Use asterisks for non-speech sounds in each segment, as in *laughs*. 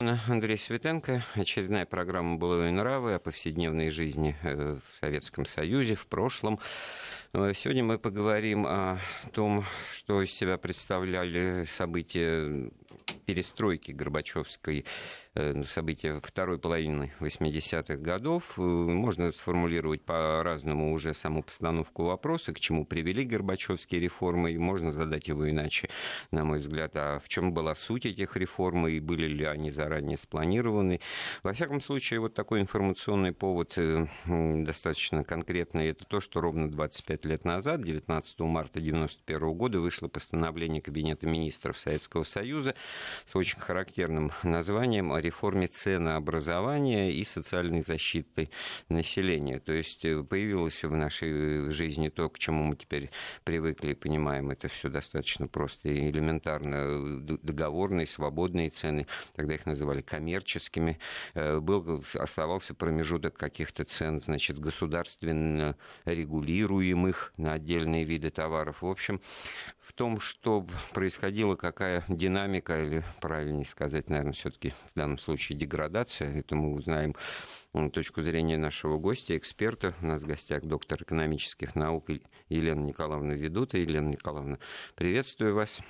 Андрей Светенко. Очередная программа «Былые нравы» о повседневной жизни э, в Советском Союзе, в прошлом. Э, сегодня мы поговорим о том, что из себя представляли события перестройки Горбачевской события второй половины 80-х годов. Э, можно сформулировать по-разному уже саму постановку вопроса, к чему привели Горбачевские реформы, и можно задать его иначе, на мой взгляд, а в чем была суть этих реформ, и были ли они заранее спланированы. Во всяком случае, вот такой информационный повод э, достаточно конкретный, это то, что ровно 25 лет назад, 19 марта 1991 года, вышло постановление Кабинета министров Советского Союза с очень характерным названием реформе ценообразования и социальной защиты населения. То есть э, появилось в нашей жизни то, к чему мы теперь привыкли и понимаем, это все достаточно просто и элементарно. Договорные, свободные цены, тогда их называли коммерческими. Э, был, оставался промежуток каких-то цен, значит, государственно регулируемых на отдельные виды товаров. В общем, в том, что происходила какая динамика, или правильнее сказать, наверное, все-таки в данном случае деградация, это мы узнаем точку зрения нашего гостя, эксперта. У нас в гостях доктор экономических наук Елена Николаевна Ведута. Елена Николаевна, приветствую вас.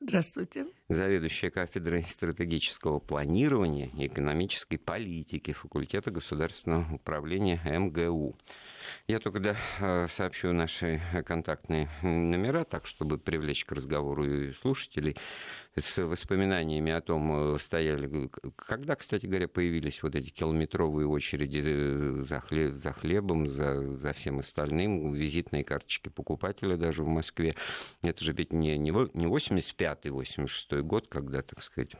Здравствуйте. Заведующая кафедрой стратегического планирования и экономической политики факультета государственного управления МГУ. Я только да, э, сообщу наши контактные номера, так, чтобы привлечь к разговору и слушателей с воспоминаниями о том, э, стояли... Когда, кстати говоря, появились вот эти километровые очереди э, за, хлеб, за хлебом, за, за всем остальным, визитные карточки покупателя даже в Москве. Это же ведь не, не 85-й, 86-й год, когда, так сказать,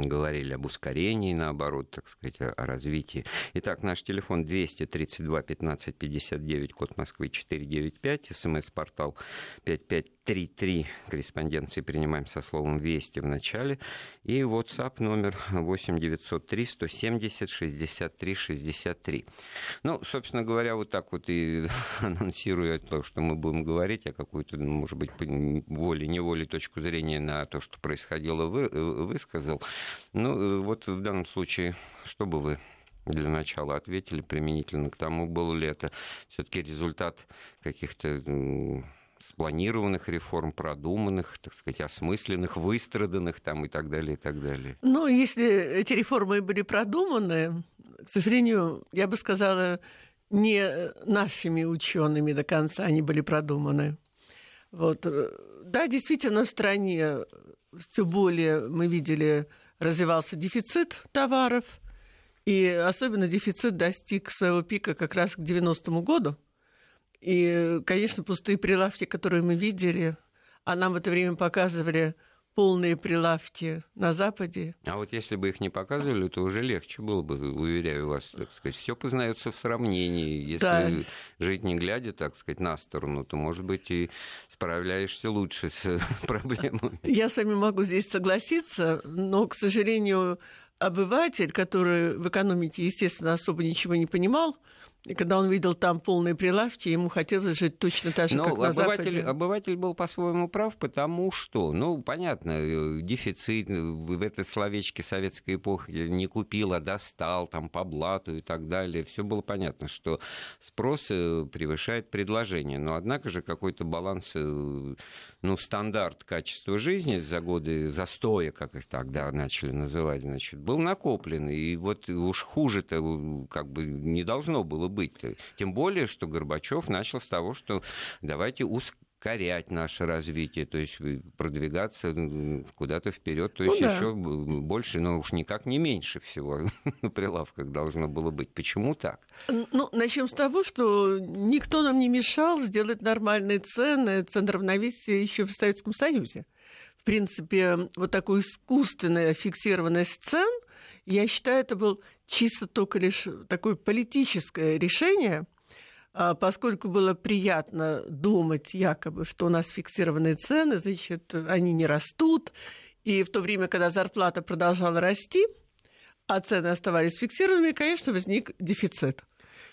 говорили об ускорении, наоборот, так сказать, о развитии. Итак, наш телефон 232 15 59, код Москвы 495, смс-портал 5533, корреспонденции принимаем со словом «Вести» в начале, и WhatsApp номер 8 903 170 63 63. Ну, собственно говоря, вот так вот и *laughs* анонсируя то, что мы будем говорить, о какой-то, ну, может быть, воле-неволе точку зрения на то, что происходило, вы, высказал. Ну, э, вот в данном случае, что бы вы для начала ответили применительно к тому, был ли это все-таки результат каких-то спланированных реформ, продуманных, так сказать, осмысленных, выстраданных там и так далее, и так далее. Ну, если эти реформы были продуманы, к сожалению, я бы сказала, не нашими учеными до конца они были продуманы. Вот. Э, да, действительно, в стране все более мы видели развивался дефицит товаров, и особенно дефицит достиг своего пика как раз к 90-му году. И, конечно, пустые прилавки, которые мы видели, а нам в это время показывали полные прилавки на Западе. А вот если бы их не показывали, то уже легче было бы, уверяю вас, так сказать. Все познается в сравнении. Если да. жить не глядя, так сказать, на сторону, то, может быть, и справляешься лучше с *laughs* проблемами. Я с вами могу здесь согласиться, но, к сожалению, обыватель, который в экономике, естественно, особо ничего не понимал, и когда он видел там полные прилавки, ему хотелось жить точно так же, Но как на обыватель, Западе. Обыватель был по-своему прав, потому что, ну, понятно, э, дефицит э, в этой словечке советской эпохи не купил, а достал, там, по блату и так далее. Все было понятно, что спрос э, превышает предложение. Но, однако же, какой-то баланс, ну, стандарт качества жизни за годы застоя, как их тогда начали называть, значит, был накоплен. И вот уж хуже-то как бы не должно было быть. Тем более, что Горбачев начал с того, что давайте ускорять наше развитие, то есть продвигаться куда-то вперед, то есть ну, да. еще больше, но уж никак не меньше всего *laughs* на прилавках должно было быть. Почему так? Ну, начнем с того, что никто нам не мешал сделать нормальные цены, центр равновесия еще в Советском Союзе. В принципе, вот такой искусственная фиксированность цен – я считаю, это был чисто только лишь такое политическое решение, а, поскольку было приятно думать якобы, что у нас фиксированные цены, значит, они не растут, и в то время, когда зарплата продолжала расти, а цены оставались фиксированными, конечно, возник дефицит.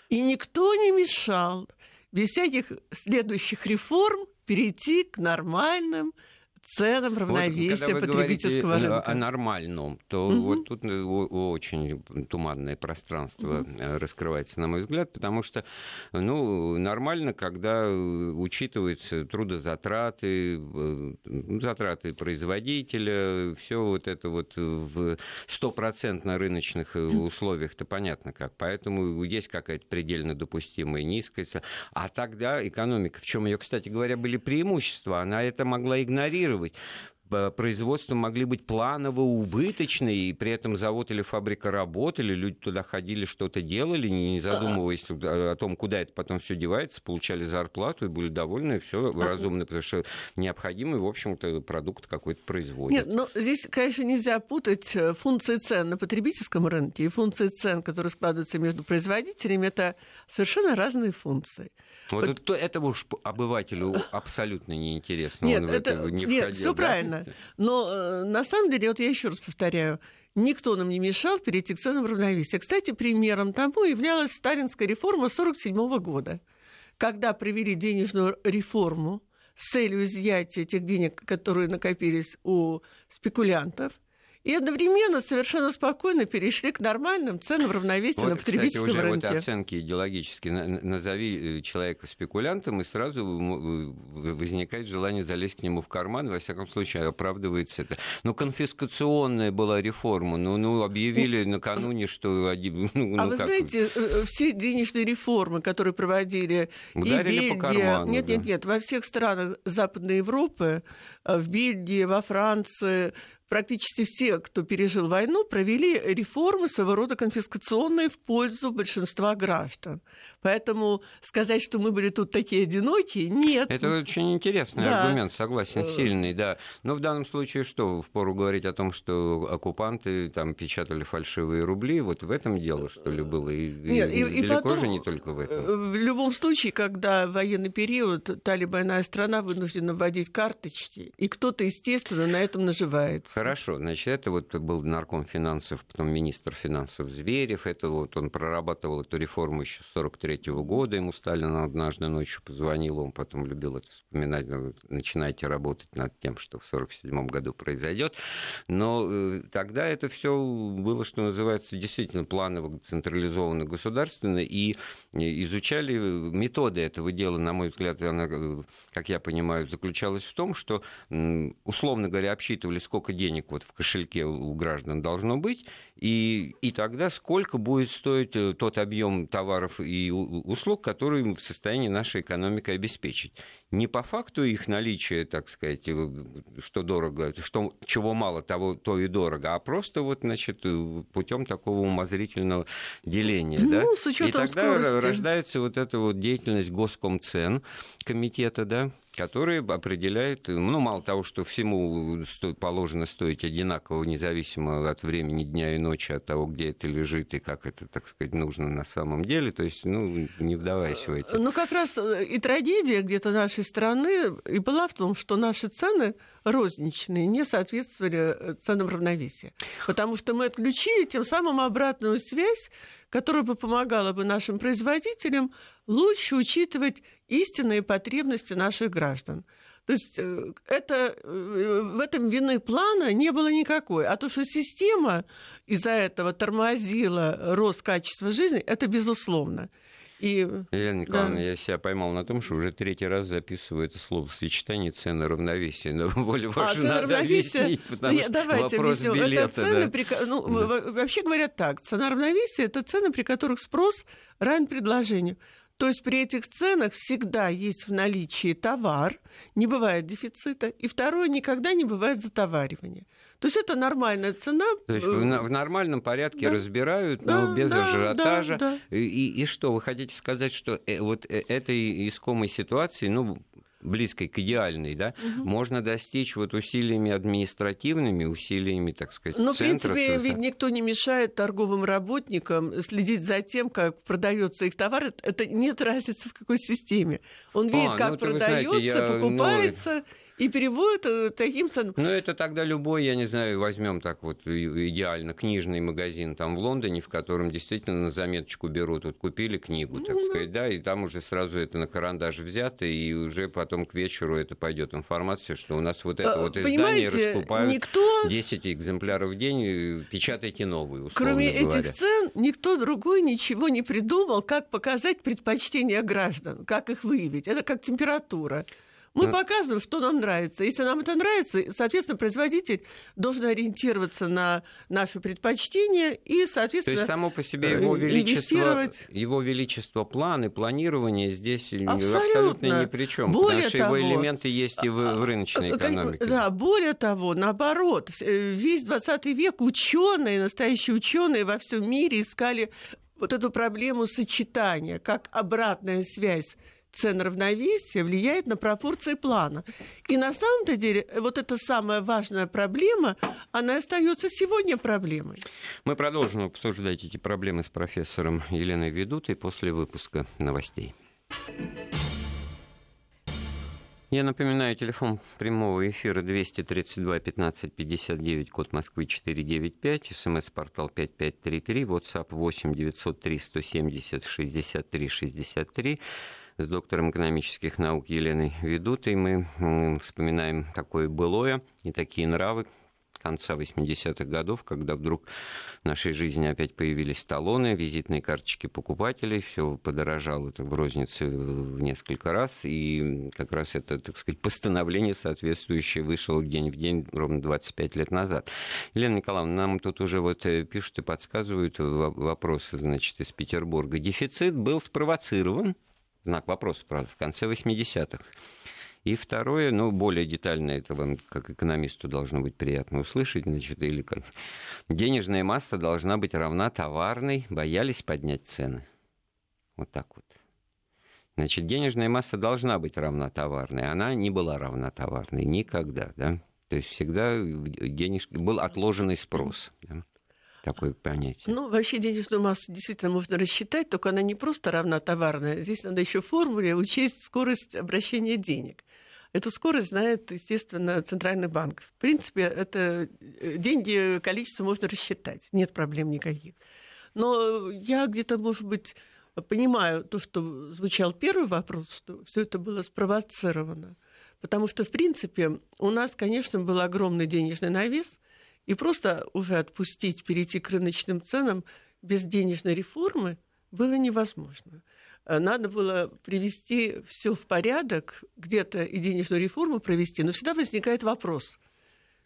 И никто не мешал без всяких следующих реформ перейти к нормальным ценам равновесия вот, потребительского говорите рынка. о нормальном, то угу. вот тут э, очень туманное пространство угу. раскрывается, на мой взгляд, потому что ну, нормально, когда э, учитываются трудозатраты, затраты производителя, все вот это вот в стопроцентно рыночных условиях-то понятно как. Поэтому есть какая-то предельно допустимая низкость. А тогда экономика, в чем ее, кстати говоря, были преимущества, она это могла игнорировать регулировать производства могли быть планово убыточные, и при этом завод или фабрика работали, люди туда ходили, что-то делали, не задумываясь о том, куда это потом все девается, получали зарплату и были довольны, все разумно, потому что необходимый, в общем-то, продукт какой-то производят. Нет, но здесь, конечно, нельзя путать э, функции цен на потребительском рынке и функции цен, которые складываются между производителями, это совершенно разные функции. Вот, вот это, это уж обывателю абсолютно неинтересно. Нет, Он это, не нет, входил, все да? правильно. Но э, на самом деле, вот я еще раз повторяю, никто нам не мешал перейти к ценам равновесия. Кстати, примером тому являлась сталинская реформа 1947 года, когда провели денежную реформу с целью изъятия тех денег, которые накопились у спекулянтов – и одновременно совершенно спокойно перешли к нормальным ценам равновесия вот, на потребительском кстати, уже рынке. Вот оценки идеологические. Назови э, человека спекулянтом, и сразу возникает желание залезть к нему в карман. Во всяком случае, оправдывается это. Ну, конфискационная была реформа. Ну, ну объявили накануне, что... Ну, а ну, вы как... знаете, э, все денежные реформы, которые проводили Ударили и Бельгия... По карману, нет, да. нет, нет. Во всех странах Западной Европы, э, в Бельгии, во Франции, практически все, кто пережил войну, провели реформы своего рода конфискационные в пользу большинства граждан. Поэтому сказать, что мы были тут такие одинокие, нет. Это очень интересный да. аргумент, согласен, э. сильный, да. Но в данном случае что, впору говорить о том, что оккупанты там печатали фальшивые рубли, вот в этом дело, что ли, было? И, нет, и, и далеко потом, же не только в этом. Э, в любом случае, когда военный период, та или иная страна вынуждена вводить карточки, и кто-то, естественно, на этом наживается. Хорошо, значит, это вот был нарком финансов, потом министр финансов Зверев, это вот он прорабатывал эту реформу еще с 43 1943 года. Ему Сталин однажды ночью позвонил, он потом любил это вспоминать. Начинайте работать над тем, что в 1947 году произойдет. Но э, тогда это все было, что называется, действительно планово, централизованно, государственно, и изучали методы этого дела, на мой взгляд, она, э, как я понимаю, заключалась в том, что, условно говоря, обсчитывали, сколько денег вот в кошельке у граждан должно быть, и, и тогда сколько будет стоить э, тот объем товаров и которые в состоянии наша экономика обеспечить. Не по факту их наличия, так сказать, что дорого, что, чего мало, того, то и дорого, а просто вот, значит, путем такого умозрительного деления. Ну, да? с учетом и тогда скорости. рождается вот эта вот деятельность Госкомцен комитета, да, которые определяют, ну, мало того, что всему положено стоить одинаково, независимо от времени дня и ночи, от того, где это лежит и как это, так сказать, нужно на самом деле, то есть, ну, не вдаваясь в эти... Ну, как раз э, и трагедия где-то нашей страны и была в том, что наши цены розничные не соответствовали э, ценам равновесия, потому что мы отключили тем самым обратную связь которая бы помогала бы нашим производителям лучше учитывать истинные потребности наших граждан. То есть э, это, э, в этом вины плана не было никакой. А то, что система из-за этого тормозила рост качества жизни, это безусловно. И, Елена Николаевна, да. я себя поймал на том, что уже третий раз записываю это слово сочетание цены равновесия. Но *laughs* более важно а, надо объяснить, потому ну, что давайте вопрос объясню. билета. Это цены, да. при... ну, да. Вообще говорят так, цена равновесия – это цены, при которых спрос равен предложению. То есть при этих ценах всегда есть в наличии товар, не бывает дефицита, и второе, никогда не бывает затоваривания. То есть это нормальная цена. То есть в, в нормальном порядке да. разбирают, да, но без да, ажиотажа. Да, да. И, и что, вы хотите сказать, что э, вот э, этой искомой ситуации, ну, близкой к идеальной, да, угу. можно достичь вот усилиями административными, усилиями, так сказать, Ну, в принципе, ведь никто не мешает торговым работникам следить за тем, как продается их товар. Это нет разницы в какой системе. Он видит, а, как ну, продается, покупается. Ну и переводят э, таким ценам. Ну, это тогда любой, я не знаю, возьмем так вот идеально книжный магазин там в Лондоне, в котором действительно на заметочку берут, вот купили книгу, так ну, сказать, да, и там уже сразу это на карандаш взято, и уже потом к вечеру это пойдет информация, что у нас вот это а, вот издание раскупают никто... 10 экземпляров в день, печатайте новые, условно Кроме говоря. этих цен, никто другой ничего не придумал, как показать предпочтения граждан, как их выявить. Это как температура. Мы ну, показываем, что нам нравится. Если нам это нравится, соответственно, производитель должен ориентироваться на наши предпочтения и, соответственно, То есть само по себе его э, величество, его величество план и планирование здесь абсолютно, абсолютно ни при чем. Более потому что того, его элементы есть и в, в рыночной экономике. Да, более того, наоборот, э, весь 20 век ученые, настоящие ученые во всем мире искали вот эту проблему сочетания, как обратная связь цен равновесия влияет на пропорции плана. И на самом-то деле вот эта самая важная проблема, она остается сегодня проблемой. Мы продолжим обсуждать эти проблемы с профессором Еленой Ведутой после выпуска новостей. Я напоминаю, телефон прямого эфира 232 15 59, код Москвы 495, смс-портал 5533, WhatsApp 8 903 170 63 63 с доктором экономических наук Еленой Ведутой. Мы вспоминаем такое былое и такие нравы конца 80-х годов, когда вдруг в нашей жизни опять появились талоны, визитные карточки покупателей, все подорожало это в рознице в несколько раз, и как раз это, так сказать, постановление соответствующее вышло день в день ровно 25 лет назад. Елена Николаевна, нам тут уже вот э, пишут и подсказывают вопросы, значит, из Петербурга. Дефицит был спровоцирован знак вопроса, правда, в конце 80-х. И второе, ну, более детально, это вам, как экономисту, должно быть приятно услышать, значит, или как денежная масса должна быть равна товарной, боялись поднять цены. Вот так вот. Значит, денежная масса должна быть равна товарной. Она не была равна товарной никогда, да. То есть всегда денежки, был отложенный спрос. Да? Такое понятие? Ну, вообще денежную массу действительно можно рассчитать, только она не просто равна товарная. Здесь надо еще в формуле учесть скорость обращения денег. Эту скорость знает, естественно, Центральный банк. В принципе, это э, деньги, количество можно рассчитать, нет проблем никаких. Но я где-то, может быть, понимаю то, что звучал первый вопрос, что все это было спровоцировано. Потому что, в принципе, у нас, конечно, был огромный денежный навес – и просто уже отпустить, перейти к рыночным ценам без денежной реформы было невозможно. Э, надо было привести все в порядок, где-то и денежную реформу провести, но всегда возникает вопрос,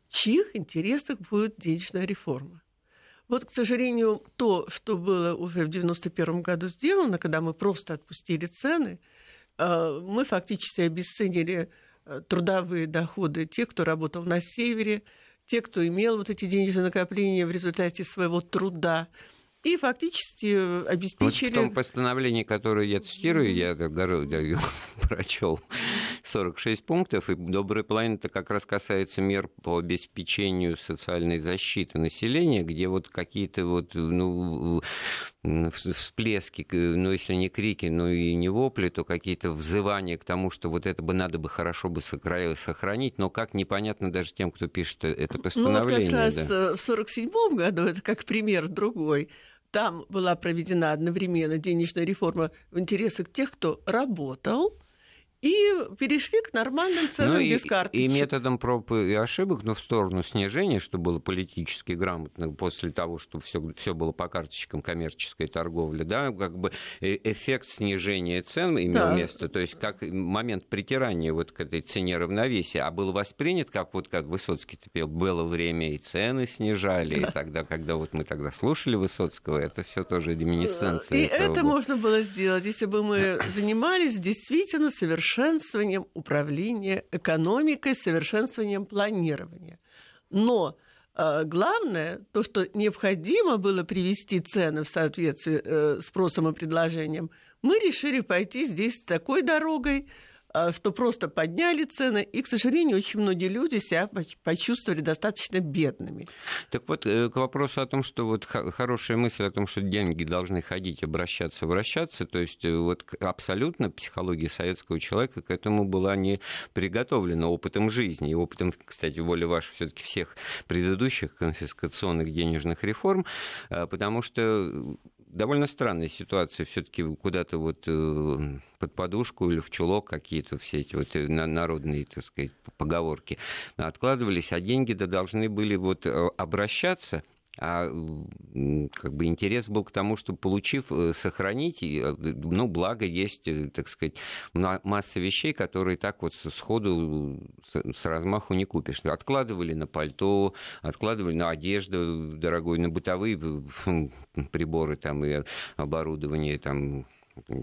в чьих интересах будет денежная реформа. Вот, к сожалению, то, что было уже в 1991 году сделано, когда мы просто отпустили цены, э, мы фактически обесценили э, трудовые доходы тех, кто работал на севере, те, кто имел вот эти денежные накопления в результате своего труда, и фактически обеспечили... Вот в том постановлении, которое я цитирую, я, я *laughs* прочел 46 пунктов, и добрый план это как раз касается мер по обеспечению социальной защиты населения, где вот какие-то вот, ну, всплески, ну, если не крики, ну и не вопли, то какие-то взывания к тому, что вот это бы надо бы хорошо бы сохранить, но как непонятно даже тем, кто пишет это постановление. Ну, вот как раз да. Э, в 1947 году, это как пример другой, там была проведена одновременно денежная реформа в интересах тех, кто работал, и перешли к нормальным ценам ну, без карточек. И методом проб и ошибок, но в сторону снижения, что было политически грамотно после того, что все, все было по карточкам коммерческой торговли, да, как бы э, эффект снижения цен имел да. место, то есть как момент притирания вот к этой цене равновесия, а был воспринят, как вот как Высоцкий пел, было время и цены снижали, да. и тогда, когда вот мы тогда слушали Высоцкого, это все тоже реминесценция. И это было. можно было сделать, если бы мы занимались действительно совершенно совершенствованием управления экономикой, совершенствованием планирования. Но э, главное, то, что необходимо было привести цены в соответствии э, с спросом и предложением, мы решили пойти здесь такой дорогой, что просто подняли цены, и, к сожалению, очень многие люди себя почувствовали достаточно бедными. Так вот, э, к вопросу о том, что вот хорошая мысль о том, что деньги должны ходить, обращаться, вращаться, то есть э, вот абсолютно психология советского человека к этому была не приготовлена опытом жизни, и опытом, кстати, воля ваша все-таки всех предыдущих конфискационных денежных реформ, а, потому что довольно странная ситуация. Все-таки куда-то вот э, под подушку или в чулок какие-то все эти вот э, народные, так сказать, поговорки откладывались, а деньги-то должны были вот э, обращаться а как бы интерес был к тому, чтобы, получив, э, сохранить, э, ну, благо есть, э, так сказать, масса вещей, которые так вот сходу, с размаху не купишь. Откладывали на пальто, откладывали на одежду дорогой, на бытовые приборы там и оборудование там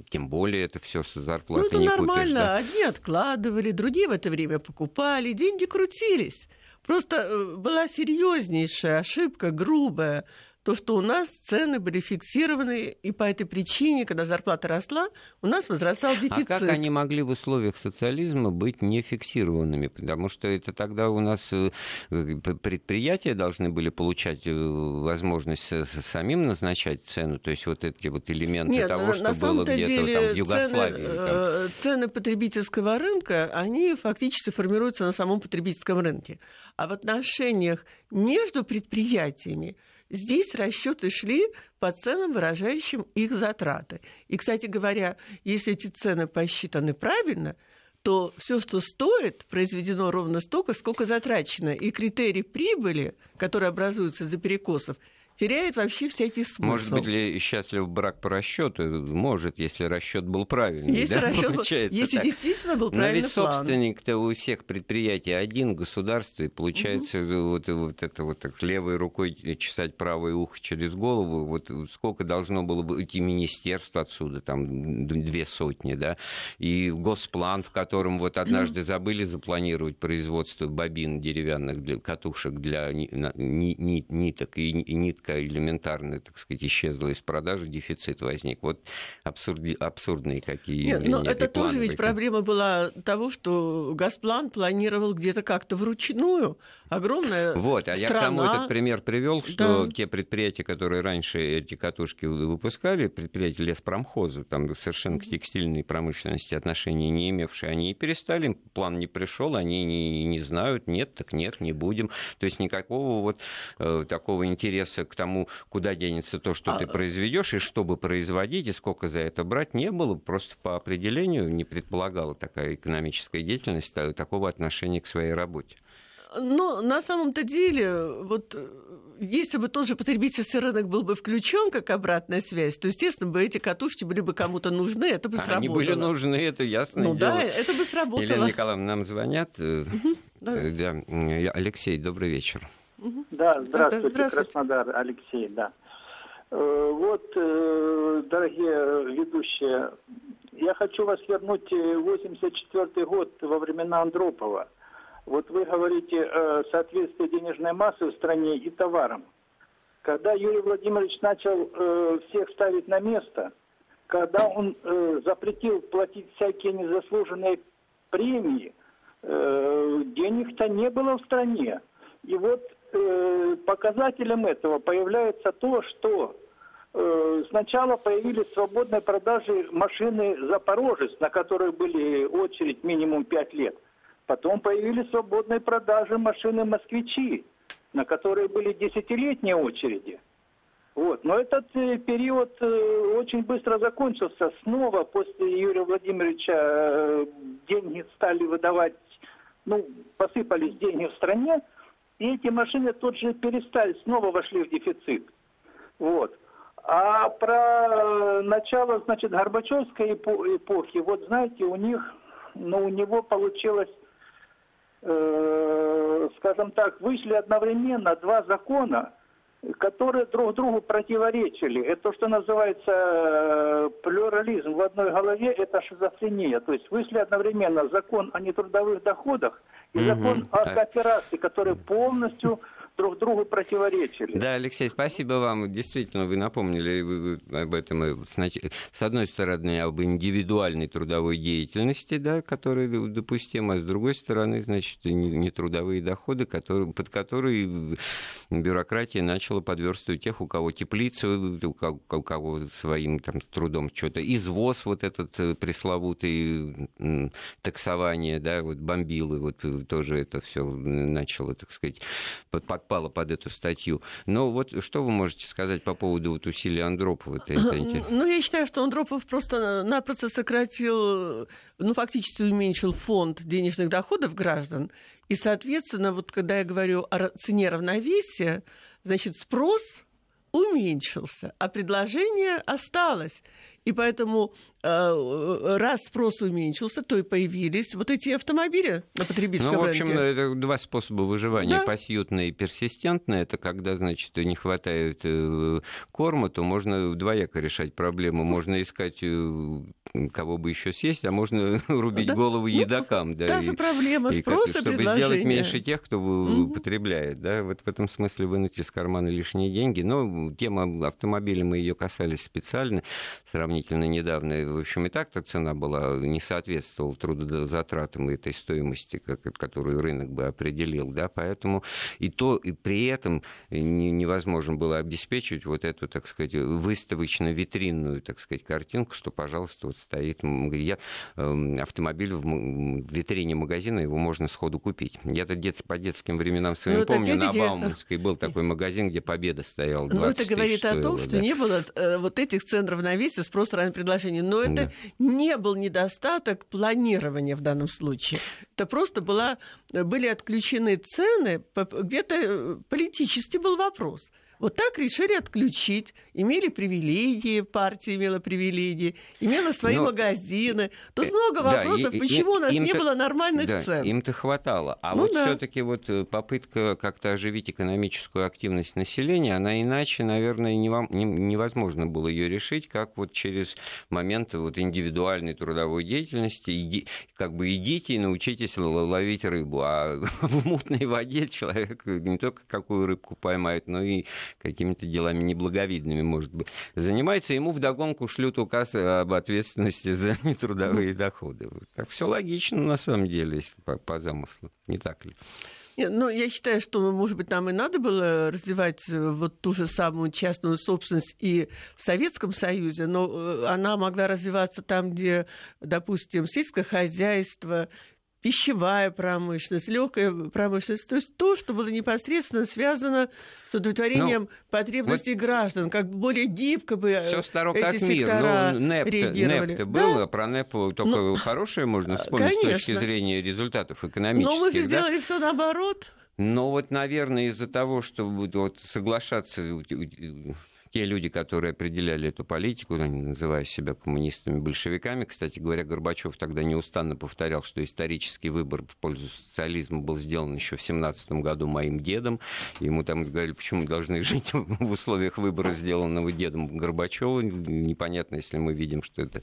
тем более это все с зарплаты ну, это не нормально. купишь. Да? Одни откладывали, другие в это время покупали, деньги крутились. Просто э, была серьезнейшая ошибка, грубая, то, что у нас цены были фиксированы, и по этой причине, когда зарплата росла, у нас возрастал дефицит. А как они могли в условиях социализма быть не фиксированными? Потому что это тогда у нас э, предприятия должны были получать э, возможность самим назначать цену, то есть вот эти вот элементы Нет, того, что было где-то там в Югославии. Цены, там. цены потребительского рынка, они фактически формируются на самом потребительском рынке. А в отношениях между предприятиями здесь расчеты шли по ценам, выражающим их затраты. И, кстати говоря, если эти цены посчитаны правильно, то все, что стоит, произведено ровно столько, сколько затрачено. И критерий прибыли, который образуется за перекосов, теряет вообще всякий смысл. Может быть ли счастлив брак по расчету? Может, если расчет был правильный. Если, да, расчет, получается если так. действительно был правильный Но ведь собственник-то у всех предприятий один, государство, и получается угу. вот, вот это вот так левой рукой чесать правое ухо через голову. Вот сколько должно было быть и министерств отсюда, там две сотни, да, и госплан, в котором вот однажды забыли запланировать производство бобин деревянных для, катушек для ни, ни, ниток и, и нитка нитка элементарная, так сказать, исчезла из продажи, дефицит возник. Вот абсурди, абсурдные какие Нет, явления. Но это тоже ведь проблема была того, что Газплан планировал где-то как-то вручную огромная Вот, а страна. я к тому этот пример привел, что да. те предприятия, которые раньше эти катушки выпускали, предприятия леспромхоза, там совершенно к текстильной промышленности отношений не имевшие, они и перестали, план не пришел, они не, не знают, нет, так нет, не будем. То есть никакого вот э, такого интереса к тому, куда денется то, что а... ты произведешь, и чтобы производить, и сколько за это брать, не было. Просто по определению не предполагала такая экономическая деятельность такого отношения к своей работе. Но на самом-то деле, вот если бы тот же потребительский рынок был бы включен как обратная связь, то, естественно, бы эти катушки были бы кому-то нужны, это бы сработало. Они были нужны, это ясно. Ну дело. да, это бы сработало. Елена Николаевна, нам звонят. Угу, да. Алексей, добрый вечер. Да, здравствуйте, здравствуйте, Краснодар, Алексей, да. Э, вот, э, дорогие ведущие, я хочу вас вернуть в 84 год во времена Андропова. Вот вы говорите о соответствии денежной массы в стране и товарам. Когда Юрий Владимирович начал э, всех ставить на место, когда он э, запретил платить всякие незаслуженные премии, э, денег-то не было в стране. И вот э, показателем этого появляется то, что э, сначала появились свободные продажи машины «Запорожец», на которой были очередь минимум 5 лет – Потом появились свободные продажи машины «Москвичи», на которые были десятилетние очереди. Вот. Но этот э, период э, очень быстро закончился. Снова после Юрия Владимировича э, деньги стали выдавать, ну, посыпались деньги в стране, и эти машины тут же перестали, снова вошли в дефицит. Вот. А про начало, значит, Горбачевской эпохи, вот знаете, у них, ну, у него получилось э, скажем так, вышли одновременно два закона, которые друг другу противоречили. Это то, что называется э, плюрализм в одной голове, это шизофрения. То есть вышли одновременно закон о нетрудовых доходах и mm-hmm. закон о кооперации, который полностью друг другу противоречили. Да, Алексей, спасибо вам. Действительно, вы напомнили вы, об этом. С одной стороны, об индивидуальной трудовой деятельности, да, которая допустима, а с другой стороны, значит, нетрудовые доходы, которые, под которые бюрократия начала подверстывать тех, у кого теплица, у кого, своим там, трудом что-то, извоз вот этот э, пресловутый, таксование, да, вот бомбилы, вот тоже это все начало, так сказать, подпало под эту статью. Но вот что вы можете сказать по поводу вот усилий Андропова? Это, это ну, я считаю, что Андропов просто-напросто сократил, ну, фактически уменьшил фонд денежных доходов граждан. И, соответственно, вот когда я говорю о цене равновесия, значит, спрос уменьшился, а предложение осталось. И поэтому Э, раз спрос уменьшился, то и появились вот эти автомобили на потребительском ну, в общем, рынке. это два способа выживания. Да. Пассиютное и персистентное. Это когда, значит, не хватает э, корма, то можно двояко решать проблему. Можно искать, э, кого бы еще съесть, а можно *laughs* рубить да. голову ну, едокам. Да, та же проблема спроса и, Чтобы сделать меньше тех, кто угу. потребляет. Да? Вот в этом смысле вынуть из кармана лишние деньги. Но тема автомобиля, мы ее касались специально, сравнительно недавно в общем, и так-то цена была, не соответствовала трудозатратам и этой стоимости, как, которую рынок бы определил, да, поэтому и то, и при этом невозможно было обеспечить вот эту, так сказать, выставочно-витринную, так сказать, картинку, что, пожалуйста, вот стоит я, эм, автомобиль в витрине магазина, его можно сходу купить. Я-то дет, по детским временам своим ну, помню, на Бауманской был такой магазин, где Победа стояла. Ну, это говорит о том, да. что не было э, вот этих центров навеса, спрос ранее предложения. Но это да. не был недостаток планирования в данном случае. Это просто была, были отключены цены, где-то э, политический был вопрос. Вот так решили отключить. Имели привилегии, партия имела привилегии, имела свои Но... магазины. Тут э, много вопросов, да, почему и, у нас не было нормальных да, цен. Им-то хватало. А ну, вот да. все-таки вот э, попытка как-то оживить экономическую активность населения, она иначе, наверное, невозможно было ее решить, как вот через моменты вот индивидуальной трудовой деятельности. Иди, как бы идите и научитесь ловить рыбу. А *laughs* в мутной воде человек не только какую рыбку поймает, но и какими-то делами неблаговидными, может быть, занимается, ему вдогонку шлют указ об ответственности за *laughs* нетрудовые доходы. Так все логично, на самом деле, если по, по замыслу, не так ли? ну, я считаю, что, может быть, нам и надо было развивать э, вот ту же самую частную собственность и в Советском Союзе, но э, она могла развиваться там, где, допустим, сельское хозяйство, пищевая промышленность, легкая промышленность, то есть то, что было непосредственно связано с удовлетворением ну, потребностей вот граждан, как более гибко бы э, Все старо эти как мир. Ну, НЭП, НЭП-то да? был, а про НЭП только ну, хорошее можно вспомнить конечно. с точки зрения результатов экономических. Но мы да? сделали все наоборот. Но вот, наверное, из-за того, что вот соглашаться те люди, которые определяли эту политику, они называя себя коммунистами, большевиками, кстати говоря, Горбачев тогда неустанно повторял, что исторический выбор в пользу социализма был сделан еще в 17 году моим дедом. Ему там говорили, почему мы должны *laughs* жить в условиях выбора, сделанного дедом Горбачева. Непонятно, если мы видим, что это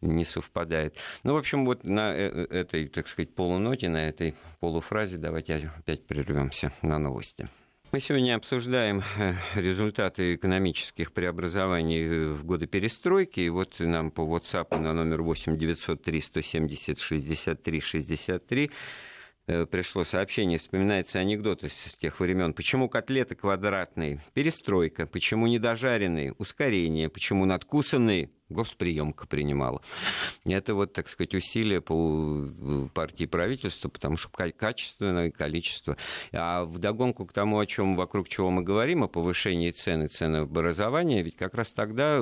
не совпадает. Ну, в общем, вот на э, э, этой, так сказать, полуноте, на этой полуфразе давайте опять прервемся на новости. Мы сегодня обсуждаем э, результаты экономических преобразований в годы перестройки. И вот нам по WhatsApp на номер 8 903 170 63 63 пришло сообщение, вспоминается анекдот из тех времен. Почему котлеты квадратные? Перестройка. Почему недожаренные? Ускорение. Почему надкусанные? Госприемка принимала. Это вот, так сказать, усилия по партии правительства, потому что качественное количество. А вдогонку к тому, о чем вокруг чего мы говорим, о повышении цены, ценообразования, ведь как раз тогда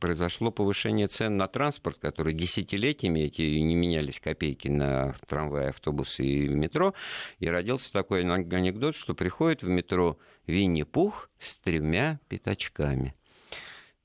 произошло повышение цен на транспорт, который десятилетиями эти не менялись копейки на трамваи, автобусы и метро, и родился такой анекдот, что приходит в метро Винни-Пух с тремя пятачками.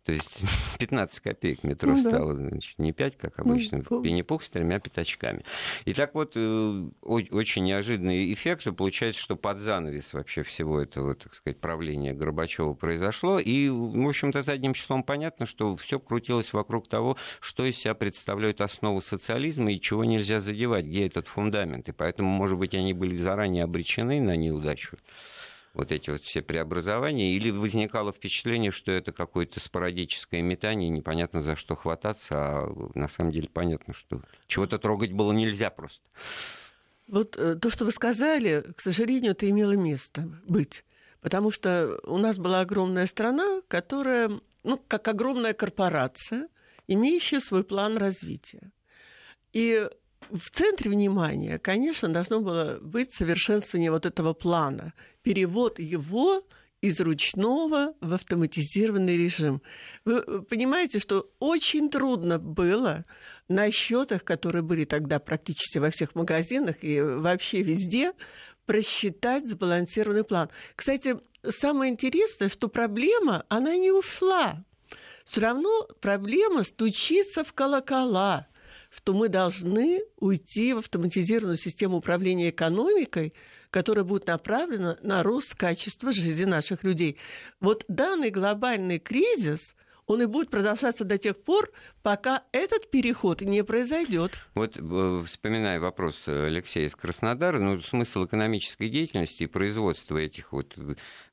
То есть *laughs* 15 копеек метро ну, стало, да. значит, не 5, как ну, обычно, ну, Винни-Пух с тремя пятачками. И так вот, э, очень неожиданный эффект, получается, что под занавес вообще всего этого, так сказать, правления Горбачева произошло. И, в общем-то, задним числом понятно, что все крутилось вокруг того, что из себя представляют основу социализма и чего нельзя задевать, где этот фундамент. И поэтому, может быть, они были заранее обречены на неудачу. Вот эти вот все преобразования, или возникало впечатление, что это какое-то спорадическое метание, непонятно за что хвататься, а на самом деле понятно, что чего-то трогать было нельзя просто. Вот э, то, что вы сказали, к сожалению, это имело место быть. Потому что у нас была огромная страна, которая, ну, как огромная корпорация, имеющая свой план развития. И в центре внимания, конечно, должно было быть совершенствование вот этого плана, перевод его из ручного в автоматизированный режим. Вы понимаете, что очень трудно было на счетах, которые были тогда практически во всех магазинах и вообще везде, просчитать сбалансированный план. Кстати, самое интересное, что проблема, она не ушла. Все равно проблема стучится в колокола что мы должны уйти в автоматизированную систему управления экономикой, которая будет направлена на рост качества жизни наших людей. Вот данный глобальный кризис, он и будет продолжаться до тех пор, пока этот переход не произойдет. Вот э, вспоминая вопрос Алексея из Краснодара, ну, смысл экономической деятельности и производства этих вот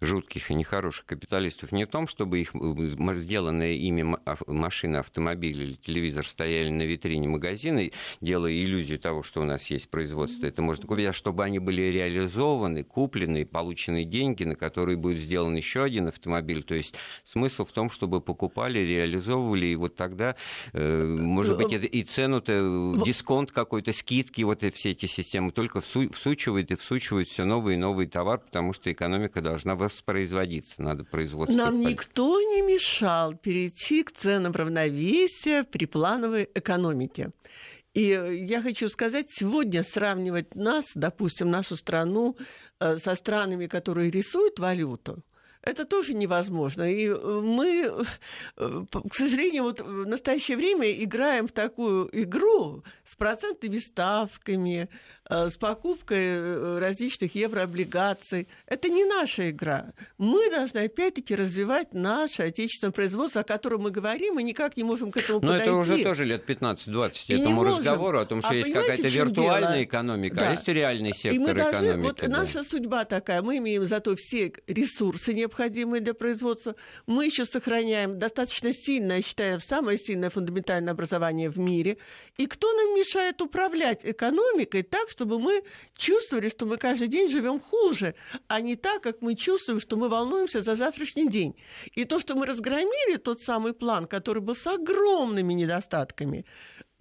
жутких и нехороших капиталистов не в том, чтобы их э, сделанные ими машины, автомобили или телевизор стояли на витрине магазина, делая иллюзию того, что у нас есть производство, это можно купить, а чтобы они были реализованы, куплены, получены деньги, на которые будет сделан еще один автомобиль. То есть смысл в том, чтобы покупали, реализовывали, и вот тогда Э, может быть, и цену-то, дисконт какой-то, скидки, вот все эти системы только всучивают и всучивают все новый и новый товар, потому что экономика должна воспроизводиться, надо производство. Нам никто не мешал перейти к ценам равновесия при плановой экономике. И я хочу сказать, сегодня сравнивать нас, допустим, нашу страну э, со странами, которые рисуют валюту, это тоже невозможно. И э, мы, э, к сожалению, вот в настоящее время играем в такую игру с процентными ставками, с покупкой э, различных еврооблигаций. Это не наша игра. Мы должны опять-таки развивать наше отечественное производство, о котором мы говорим, и никак не можем к этому Но подойти. Но это уже тоже лет 15-20 этому разговору о том, что а есть какая-то виртуальная дело? экономика, а да. а есть реальный сектор и мы должны, экономики. Вот да. наша судьба такая. Мы имеем зато все ресурсы, необходимые для производства. Мы еще сохраняем достаточно сильное, я считаю, самое сильное фундаментальное образование в мире. И кто нам мешает управлять экономикой так, чтобы мы чувствовали, что мы каждый день живем хуже, а не так, как мы чувствуем, что мы волнуемся за завтрашний день. И то, что мы разгромили тот самый план, который был с огромными недостатками,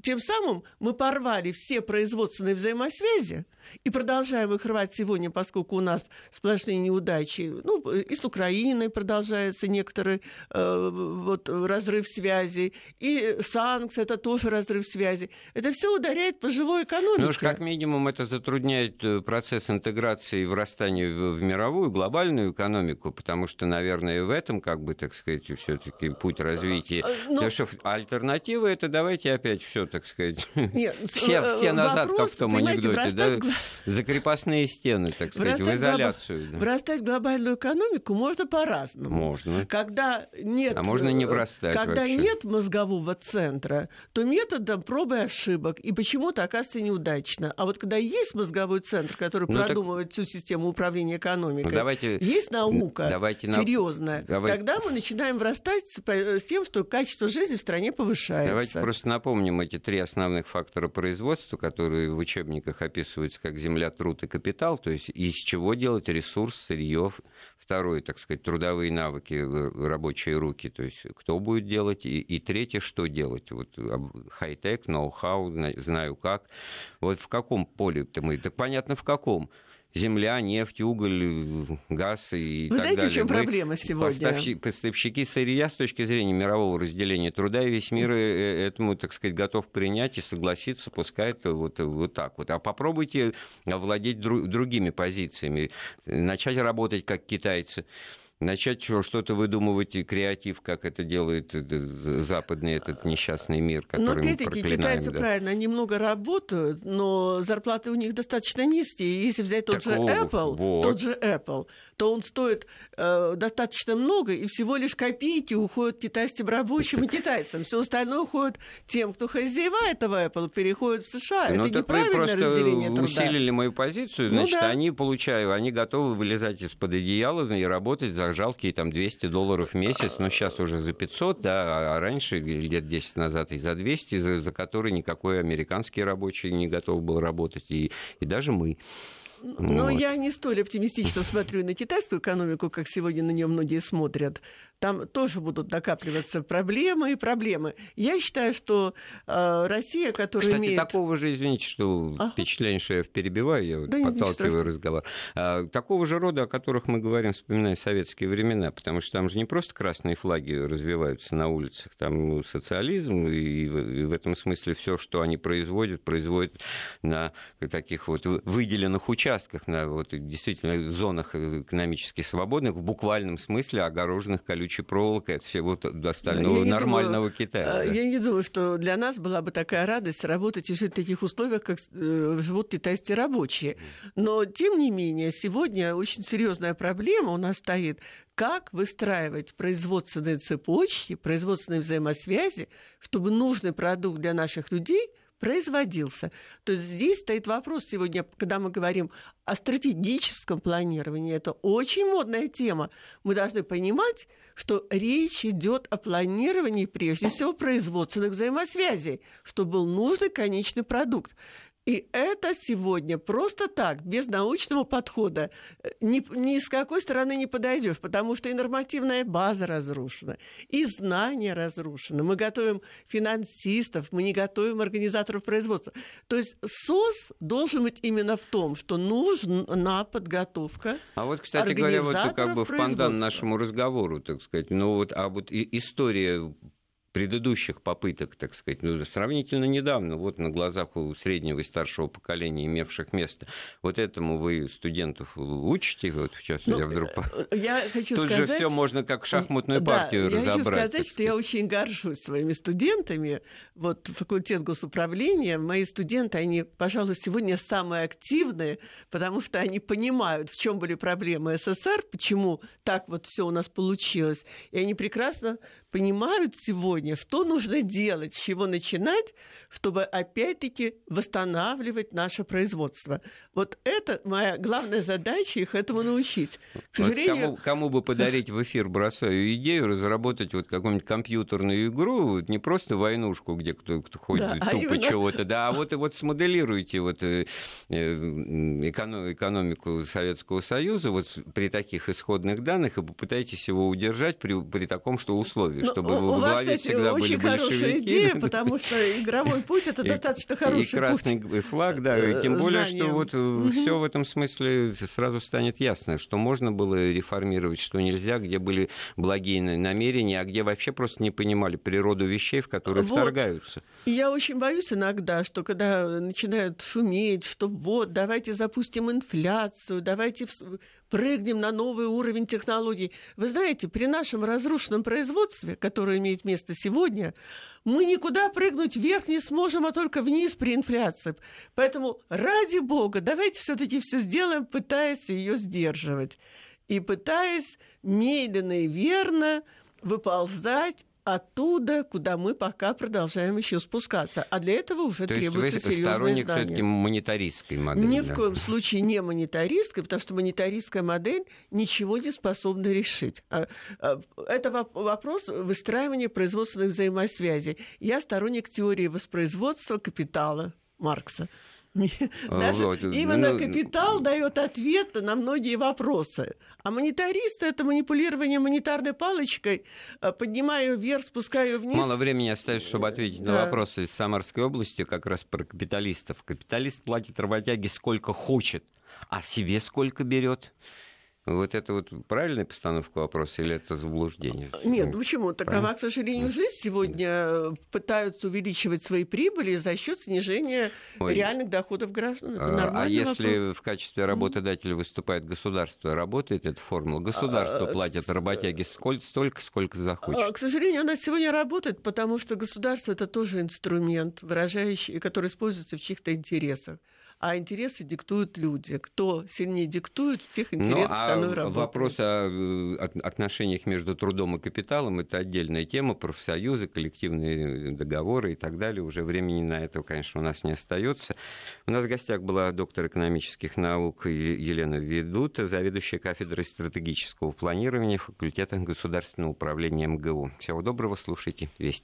тем самым мы порвали все производственные взаимосвязи и продолжаем их рвать сегодня, поскольку у нас сплошные неудачи. Ну, и с Украиной продолжается некоторый э, вот, разрыв связи, и санкции – это тоже разрыв связи. Это все ударяет по живой экономике. Ну уж как минимум это затрудняет э, процесс интеграции и врастания в, в мировую глобальную экономику, потому что, наверное, в этом, как бы, так сказать, все-таки путь развития. Э, Но... Потому что альтернатива – это давайте опять все так сказать, Нет, *laughs* все, все назад, вопрос, как в том анекдоте, да, за крепостные стены, так сказать, вырастать в изоляцию. Глоб... Да. Вырастать глобальную экономику можно по-разному. Можно. Когда нет... А можно не врастать Когда вообще. нет мозгового центра, то методом пробы и ошибок, и почему-то оказывается неудачно. А вот когда есть мозговой центр, который ну, продумывает так... всю систему управления экономикой, ну, давайте... есть наука давайте серьезная, давайте... тогда мы начинаем врастать с, с тем, что качество жизни в стране повышается. Давайте просто напомним эти три основных фактора производства, которые в учебниках описываются как земля, труд и капитал, то есть из чего делать ресурс, сырье, второе, так сказать, трудовые навыки, э, рабочие руки, то есть кто будет делать, и, и третье, что делать. Вот хай-тек, ноу-хау, знаю как. Вот в каком поле-то мы? Так понятно, в каком земля, нефть, уголь, газ и Вы так знаете, далее. в чем проблема сегодня? Поставщики, сырья с точки зрения мирового разделения труда, и весь мир э, э, этому, так сказать, готов принять и согласиться, пускай это вот, вот так вот. А попробуйте овладеть друг, другими позициями, начать работать как китайцы начать что-то выдумывать и креатив, как это делает э, западный этот несчастный мир, который но, мы проклинаем. китайцы, да. правильно, они много работают, но зарплаты у них достаточно низкие. Если взять тот так, же Apple, вот. тот же Apple, то он стоит э, достаточно много, и всего лишь копейки уходят китайским рабочим и китайцам. Все остальное уходит тем, кто хозяевает в Apple, переходит в США. Ну, Это неправильное разделение труда. усилили мою позицию, ну значит, ну, да. они получают, они готовы вылезать из-под одеяла и работать за жалкие там 200 долларов в месяц, но сейчас уже за 500, да, а раньше, лет 10 назад, и за 200, за, за которые никакой американский рабочий не готов был работать, и, и даже мы. Но вот. я не столь оптимистично смотрю на китайскую экономику, как сегодня на нее многие смотрят там тоже будут накапливаться проблемы и проблемы. Я считаю, что э, Россия, которая Кстати, имеет... такого же, извините, что ага. впечатление, что я перебиваю, я да подталкиваю разговор. А, такого же рода, о которых мы говорим, вспоминая советские времена, потому что там же не просто красные флаги развиваются на улицах, там социализм, и в, и в этом смысле все, что они производят, производят на таких вот выделенных участках, на вот действительно зонах экономически свободных, в буквальном смысле огороженных колючей колючей проволокой от всего остального нормального думаю, Китая. Э, я не думаю, что для нас была бы такая радость работать и жить в таких условиях, как э, живут китайские рабочие. Но, тем не менее, сегодня очень серьезная проблема у нас стоит, как выстраивать производственные цепочки, производственные взаимосвязи, чтобы нужный продукт для наших людей – производился. То есть здесь стоит вопрос сегодня, когда мы говорим о стратегическом планировании. Это очень модная тема. Мы должны понимать, что речь идет о планировании прежде всего производственных взаимосвязей, чтобы был нужный конечный продукт. И это сегодня просто так, без научного подхода, э, ни, ни с какой стороны не подойдешь, потому что и нормативная база разрушена, и знания разрушены. Мы готовим финансистов, мы не готовим организаторов производства. То есть СОС должен быть именно в том, что нужна подготовка. А вот, кстати говоря, вот как бы в пандан нашему разговору, так сказать, ну вот, а вот история предыдущих попыток, так сказать, ну, сравнительно недавно, вот на глазах у среднего и старшего поколения, имевших место, вот этому вы студентов учите, вот сейчас ну, я вдруг... Э, я хочу Тут сказать... же все можно как шахматную партию да, разобрать. Я хочу сказать, что я очень горжусь своими студентами. Вот факультет госуправления, мои студенты, они, пожалуй, сегодня самые активные, потому что они понимают, в чем были проблемы СССР, почему так вот все у нас получилось. И они прекрасно понимают сегодня, что нужно делать, с чего начинать, чтобы опять-таки восстанавливать наше производство. Вот это моя главная задача их этому научить. К сожалению... Вот кому, кому бы подарить в эфир, бросаю идею, разработать вот какую-нибудь компьютерную игру, вот не просто войнушку, где кто, кто ходит да, а тупо а именно... чего-то, да, а вот, и вот смоделируйте вот э, э, экономику Советского Союза вот при таких исходных данных и попытайтесь его удержать при, при таком, что условии ну, чтобы у, во главе всегда очень были хорошая идея, потому что игровой путь это достаточно хороший И красный путь. флаг, да, и тем более, что вот угу. все в этом смысле сразу станет ясно, что можно было реформировать, что нельзя, где были благие намерения, а где вообще просто не понимали природу вещей, в которые вот. вторгаются. И я очень боюсь иногда, что когда начинают шуметь, что вот, давайте запустим инфляцию, давайте прыгнем на новый уровень технологий. Вы знаете, при нашем разрушенном производстве, которое имеет место сегодня, мы никуда прыгнуть вверх не сможем, а только вниз при инфляции. Поэтому, ради бога, давайте все-таки все сделаем, пытаясь ее сдерживать. И пытаясь медленно и верно выползать оттуда, куда мы пока продолжаем еще спускаться. А для этого уже То требуется есть вы серьезное знание. монетаристской модели? Ни да? в коем случае не монетаристской, потому что монетаристская модель ничего не способна решить. А, а, это вопрос выстраивания производственных взаимосвязей. Я сторонник теории воспроизводства капитала Маркса. Даже вот. именно ну, капитал дает ответ на многие вопросы. А монетаристы это манипулирование монетарной палочкой, э, поднимаю вверх, спускаю вниз. Мало времени остается, чтобы ответить да. на вопросы из Самарской области, как раз про капиталистов. Капиталист платит работяге сколько хочет, а себе сколько берет. Вот это вот правильная постановка вопроса или это заблуждение? Нет, ну почему? Такова, к сожалению, жизнь. Сегодня пытаются увеличивать свои прибыли за счет снижения Ой. реальных доходов граждан. Это а, а если вопрос. в качестве работодателя выступает государство, работает эта формула? Государство а, платит работяге сколько, столько, сколько захочет. А, к сожалению, она сегодня работает, потому что государство это тоже инструмент, выражающий, который используется в чьих-то интересах. А интересы диктуют люди. Кто сильнее диктует, тех интересах ну, а оно и работает. Вопрос о э, отношениях между трудом и капиталом – это отдельная тема, профсоюзы, коллективные договоры и так далее. Уже времени на это, конечно, у нас не остается. У нас в гостях была доктор экономических наук Елена Ведута, заведующая кафедрой стратегического планирования факультета государственного управления МГУ. Всего доброго, слушайте Вести